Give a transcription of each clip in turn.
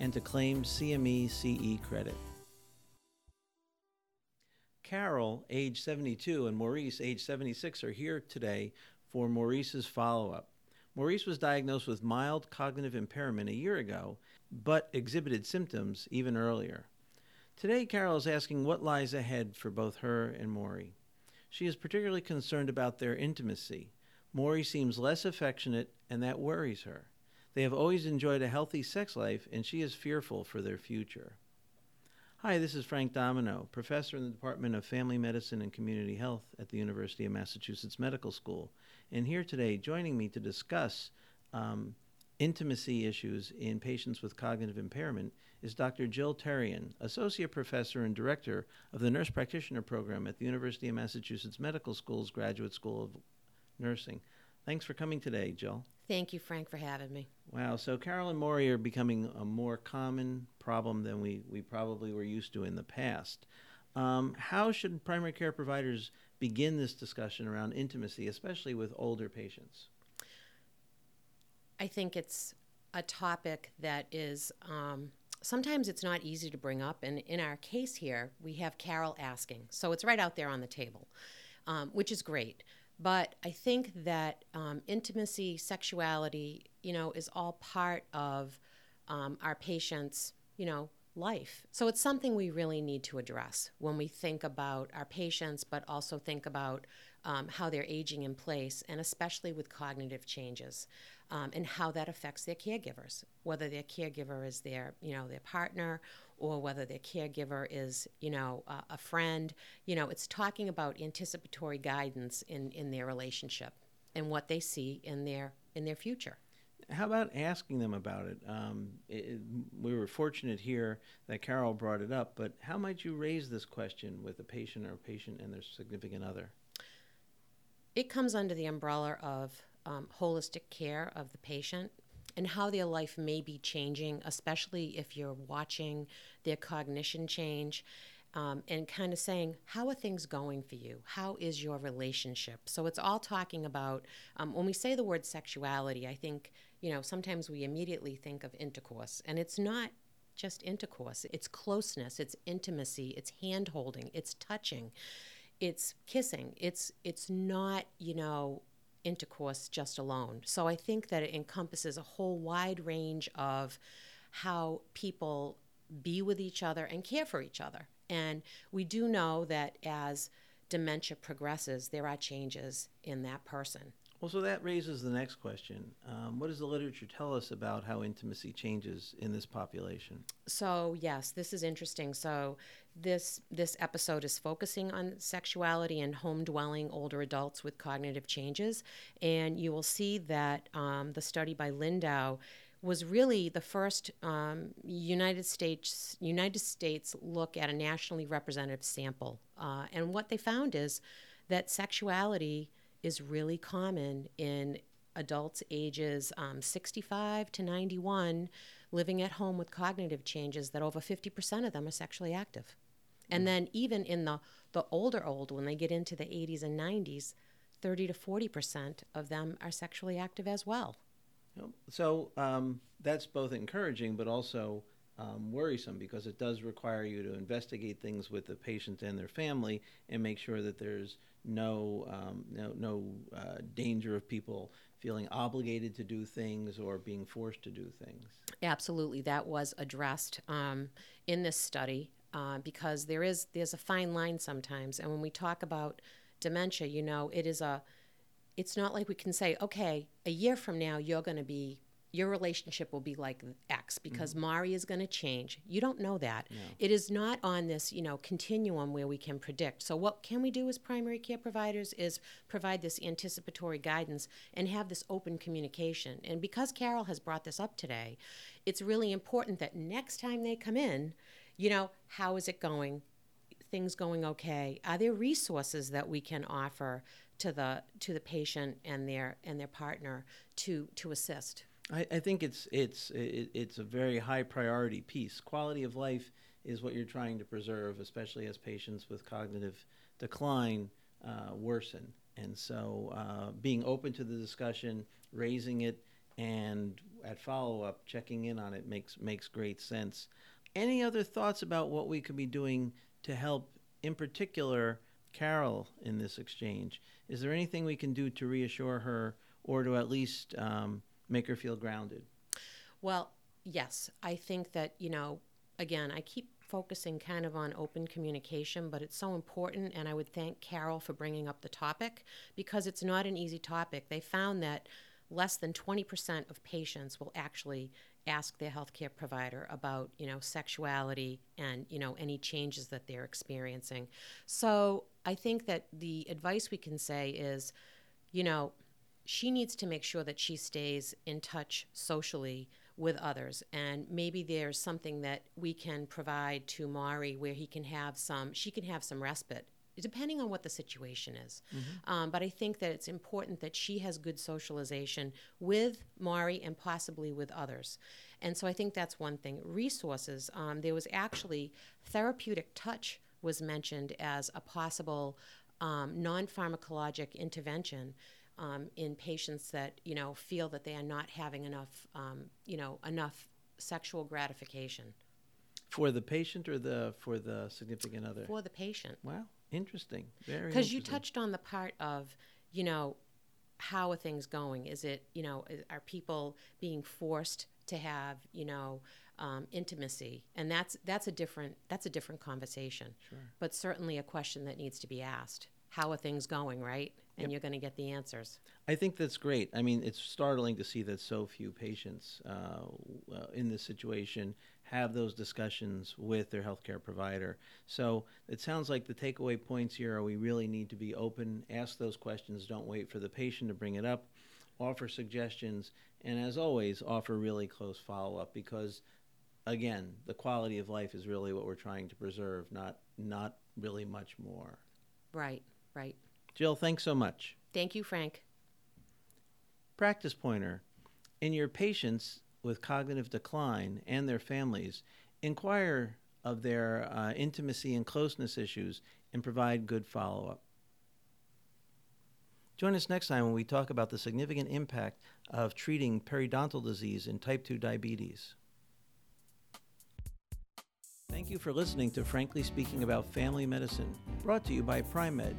and to claim CME CE credit. Carol, age 72, and Maurice, age 76, are here today for Maurice's follow up. Maurice was diagnosed with mild cognitive impairment a year ago, but exhibited symptoms even earlier. Today, Carol is asking what lies ahead for both her and Maury. She is particularly concerned about their intimacy. Maury seems less affectionate, and that worries her. They have always enjoyed a healthy sex life, and she is fearful for their future. Hi, this is Frank Domino, professor in the Department of Family Medicine and Community Health at the University of Massachusetts Medical School. And here today, joining me to discuss um, intimacy issues in patients with cognitive impairment is Dr. Jill Terrien, Associate Professor and Director of the Nurse Practitioner Program at the University of Massachusetts Medical School's Graduate School of Nursing. Thanks for coming today, Jill. Thank you, Frank, for having me. Wow, so Carol and Maury are becoming a more common problem than we, we probably were used to in the past. Um, how should primary care providers begin this discussion around intimacy, especially with older patients? I think it's a topic that is um, sometimes it's not easy to bring up. And in our case here, we have Carol asking. So it's right out there on the table, um, which is great. But I think that um, intimacy, sexuality, you know, is all part of um, our patients, you know, life. So it's something we really need to address when we think about our patients, but also think about um, how they're aging in place, and especially with cognitive changes, um, and how that affects their caregivers. Whether their caregiver is their, you know, their partner, or whether their caregiver is, you know, uh, a friend. You know, it's talking about anticipatory guidance in in their relationship and what they see in their in their future. How about asking them about it? Um, it? We were fortunate here that Carol brought it up, but how might you raise this question with a patient or a patient and their significant other? It comes under the umbrella of um, holistic care of the patient and how their life may be changing, especially if you're watching their cognition change. Um, and kind of saying, how are things going for you? How is your relationship? So it's all talking about, um, when we say the word sexuality, I think, you know, sometimes we immediately think of intercourse, and it's not just intercourse, it's closeness, it's intimacy, it's hand holding, it's touching it's kissing. It's it's not you know intercourse just alone. So I think that it encompasses a whole wide range of how people be with each other and care for each other. And we do know that as dementia progresses, there are changes in that person. Well, so that raises the next question. Um, what does the literature tell us about how intimacy changes in this population? So, yes, this is interesting. So, this this episode is focusing on sexuality and home dwelling older adults with cognitive changes, and you will see that um, the study by Lindau was really the first um, United States United States look at a nationally representative sample, uh, and what they found is that sexuality is really common in adults ages um, 65 to 91 living at home with cognitive changes that over 50% of them are sexually active. And mm. then even in the, the older old when they get into the 80s and 90s 30 to 40% of them are sexually active as well. So um, that's both encouraging but also um, worrisome because it does require you to investigate things with the patient and their family and make sure that there's no um, no, no uh, danger of people feeling obligated to do things or being forced to do things. Absolutely, that was addressed um, in this study uh, because there is there's a fine line sometimes, and when we talk about dementia, you know, it is a it's not like we can say, okay, a year from now you're going to be your relationship will be like X because mm-hmm. Maury is going to change. You don't know that. No. It is not on this, you know, continuum where we can predict. So what can we do as primary care providers is provide this anticipatory guidance and have this open communication. And because Carol has brought this up today, it's really important that next time they come in, you know, how is it going? Things going okay? Are there resources that we can offer to the to the patient and their and their partner to to assist? I, I think it's it's it, it's a very high priority piece. Quality of life is what you're trying to preserve, especially as patients with cognitive decline uh, worsen. And so, uh, being open to the discussion, raising it, and at follow up, checking in on it makes makes great sense. Any other thoughts about what we could be doing to help, in particular, Carol in this exchange? Is there anything we can do to reassure her, or to at least um, make her feel grounded? Well, yes, I think that you know. Again, I keep focusing kind of on open communication, but it's so important. And I would thank Carol for bringing up the topic because it's not an easy topic. They found that less than 20% of patients will actually ask their healthcare provider about you know sexuality and you know any changes that they're experiencing so i think that the advice we can say is you know she needs to make sure that she stays in touch socially with others. And maybe there's something that we can provide to Maury where he can have some, she can have some respite. Depending on what the situation is. Mm-hmm. Um, but I think that it's important that she has good socialization with Maury and possibly with others. And so I think that's one thing. Resources. Um, there was actually therapeutic touch was mentioned as a possible um, non pharmacologic intervention um, in patients that you know feel that they are not having enough um, you know enough sexual gratification. For the patient or the for the significant other? For the patient. Wow interesting. Very because you touched on the part of you know how are things going? Is it you know are people being forced to have you know um, intimacy? And that's that's a different that's a different conversation. Sure. but certainly a question that needs to be asked. How are things going right and yep. you're going to get the answers. I think that's great. I mean, it's startling to see that so few patients uh, in this situation have those discussions with their healthcare provider. So it sounds like the takeaway points here are we really need to be open, ask those questions, don't wait for the patient to bring it up, offer suggestions, and as always, offer really close follow up because again, the quality of life is really what we're trying to preserve, not not really much more. Right, right. Jill, thanks so much. Thank you, Frank. Practice pointer. In your patients with cognitive decline and their families, inquire of their uh, intimacy and closeness issues and provide good follow up. Join us next time when we talk about the significant impact of treating periodontal disease in type 2 diabetes. Thank you for listening to Frankly Speaking About Family Medicine, brought to you by Pri-Med.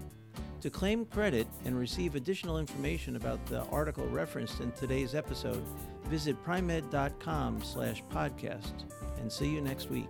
To claim credit and receive additional information about the article referenced in today's episode, visit pri-med.com slash podcast and see you next week.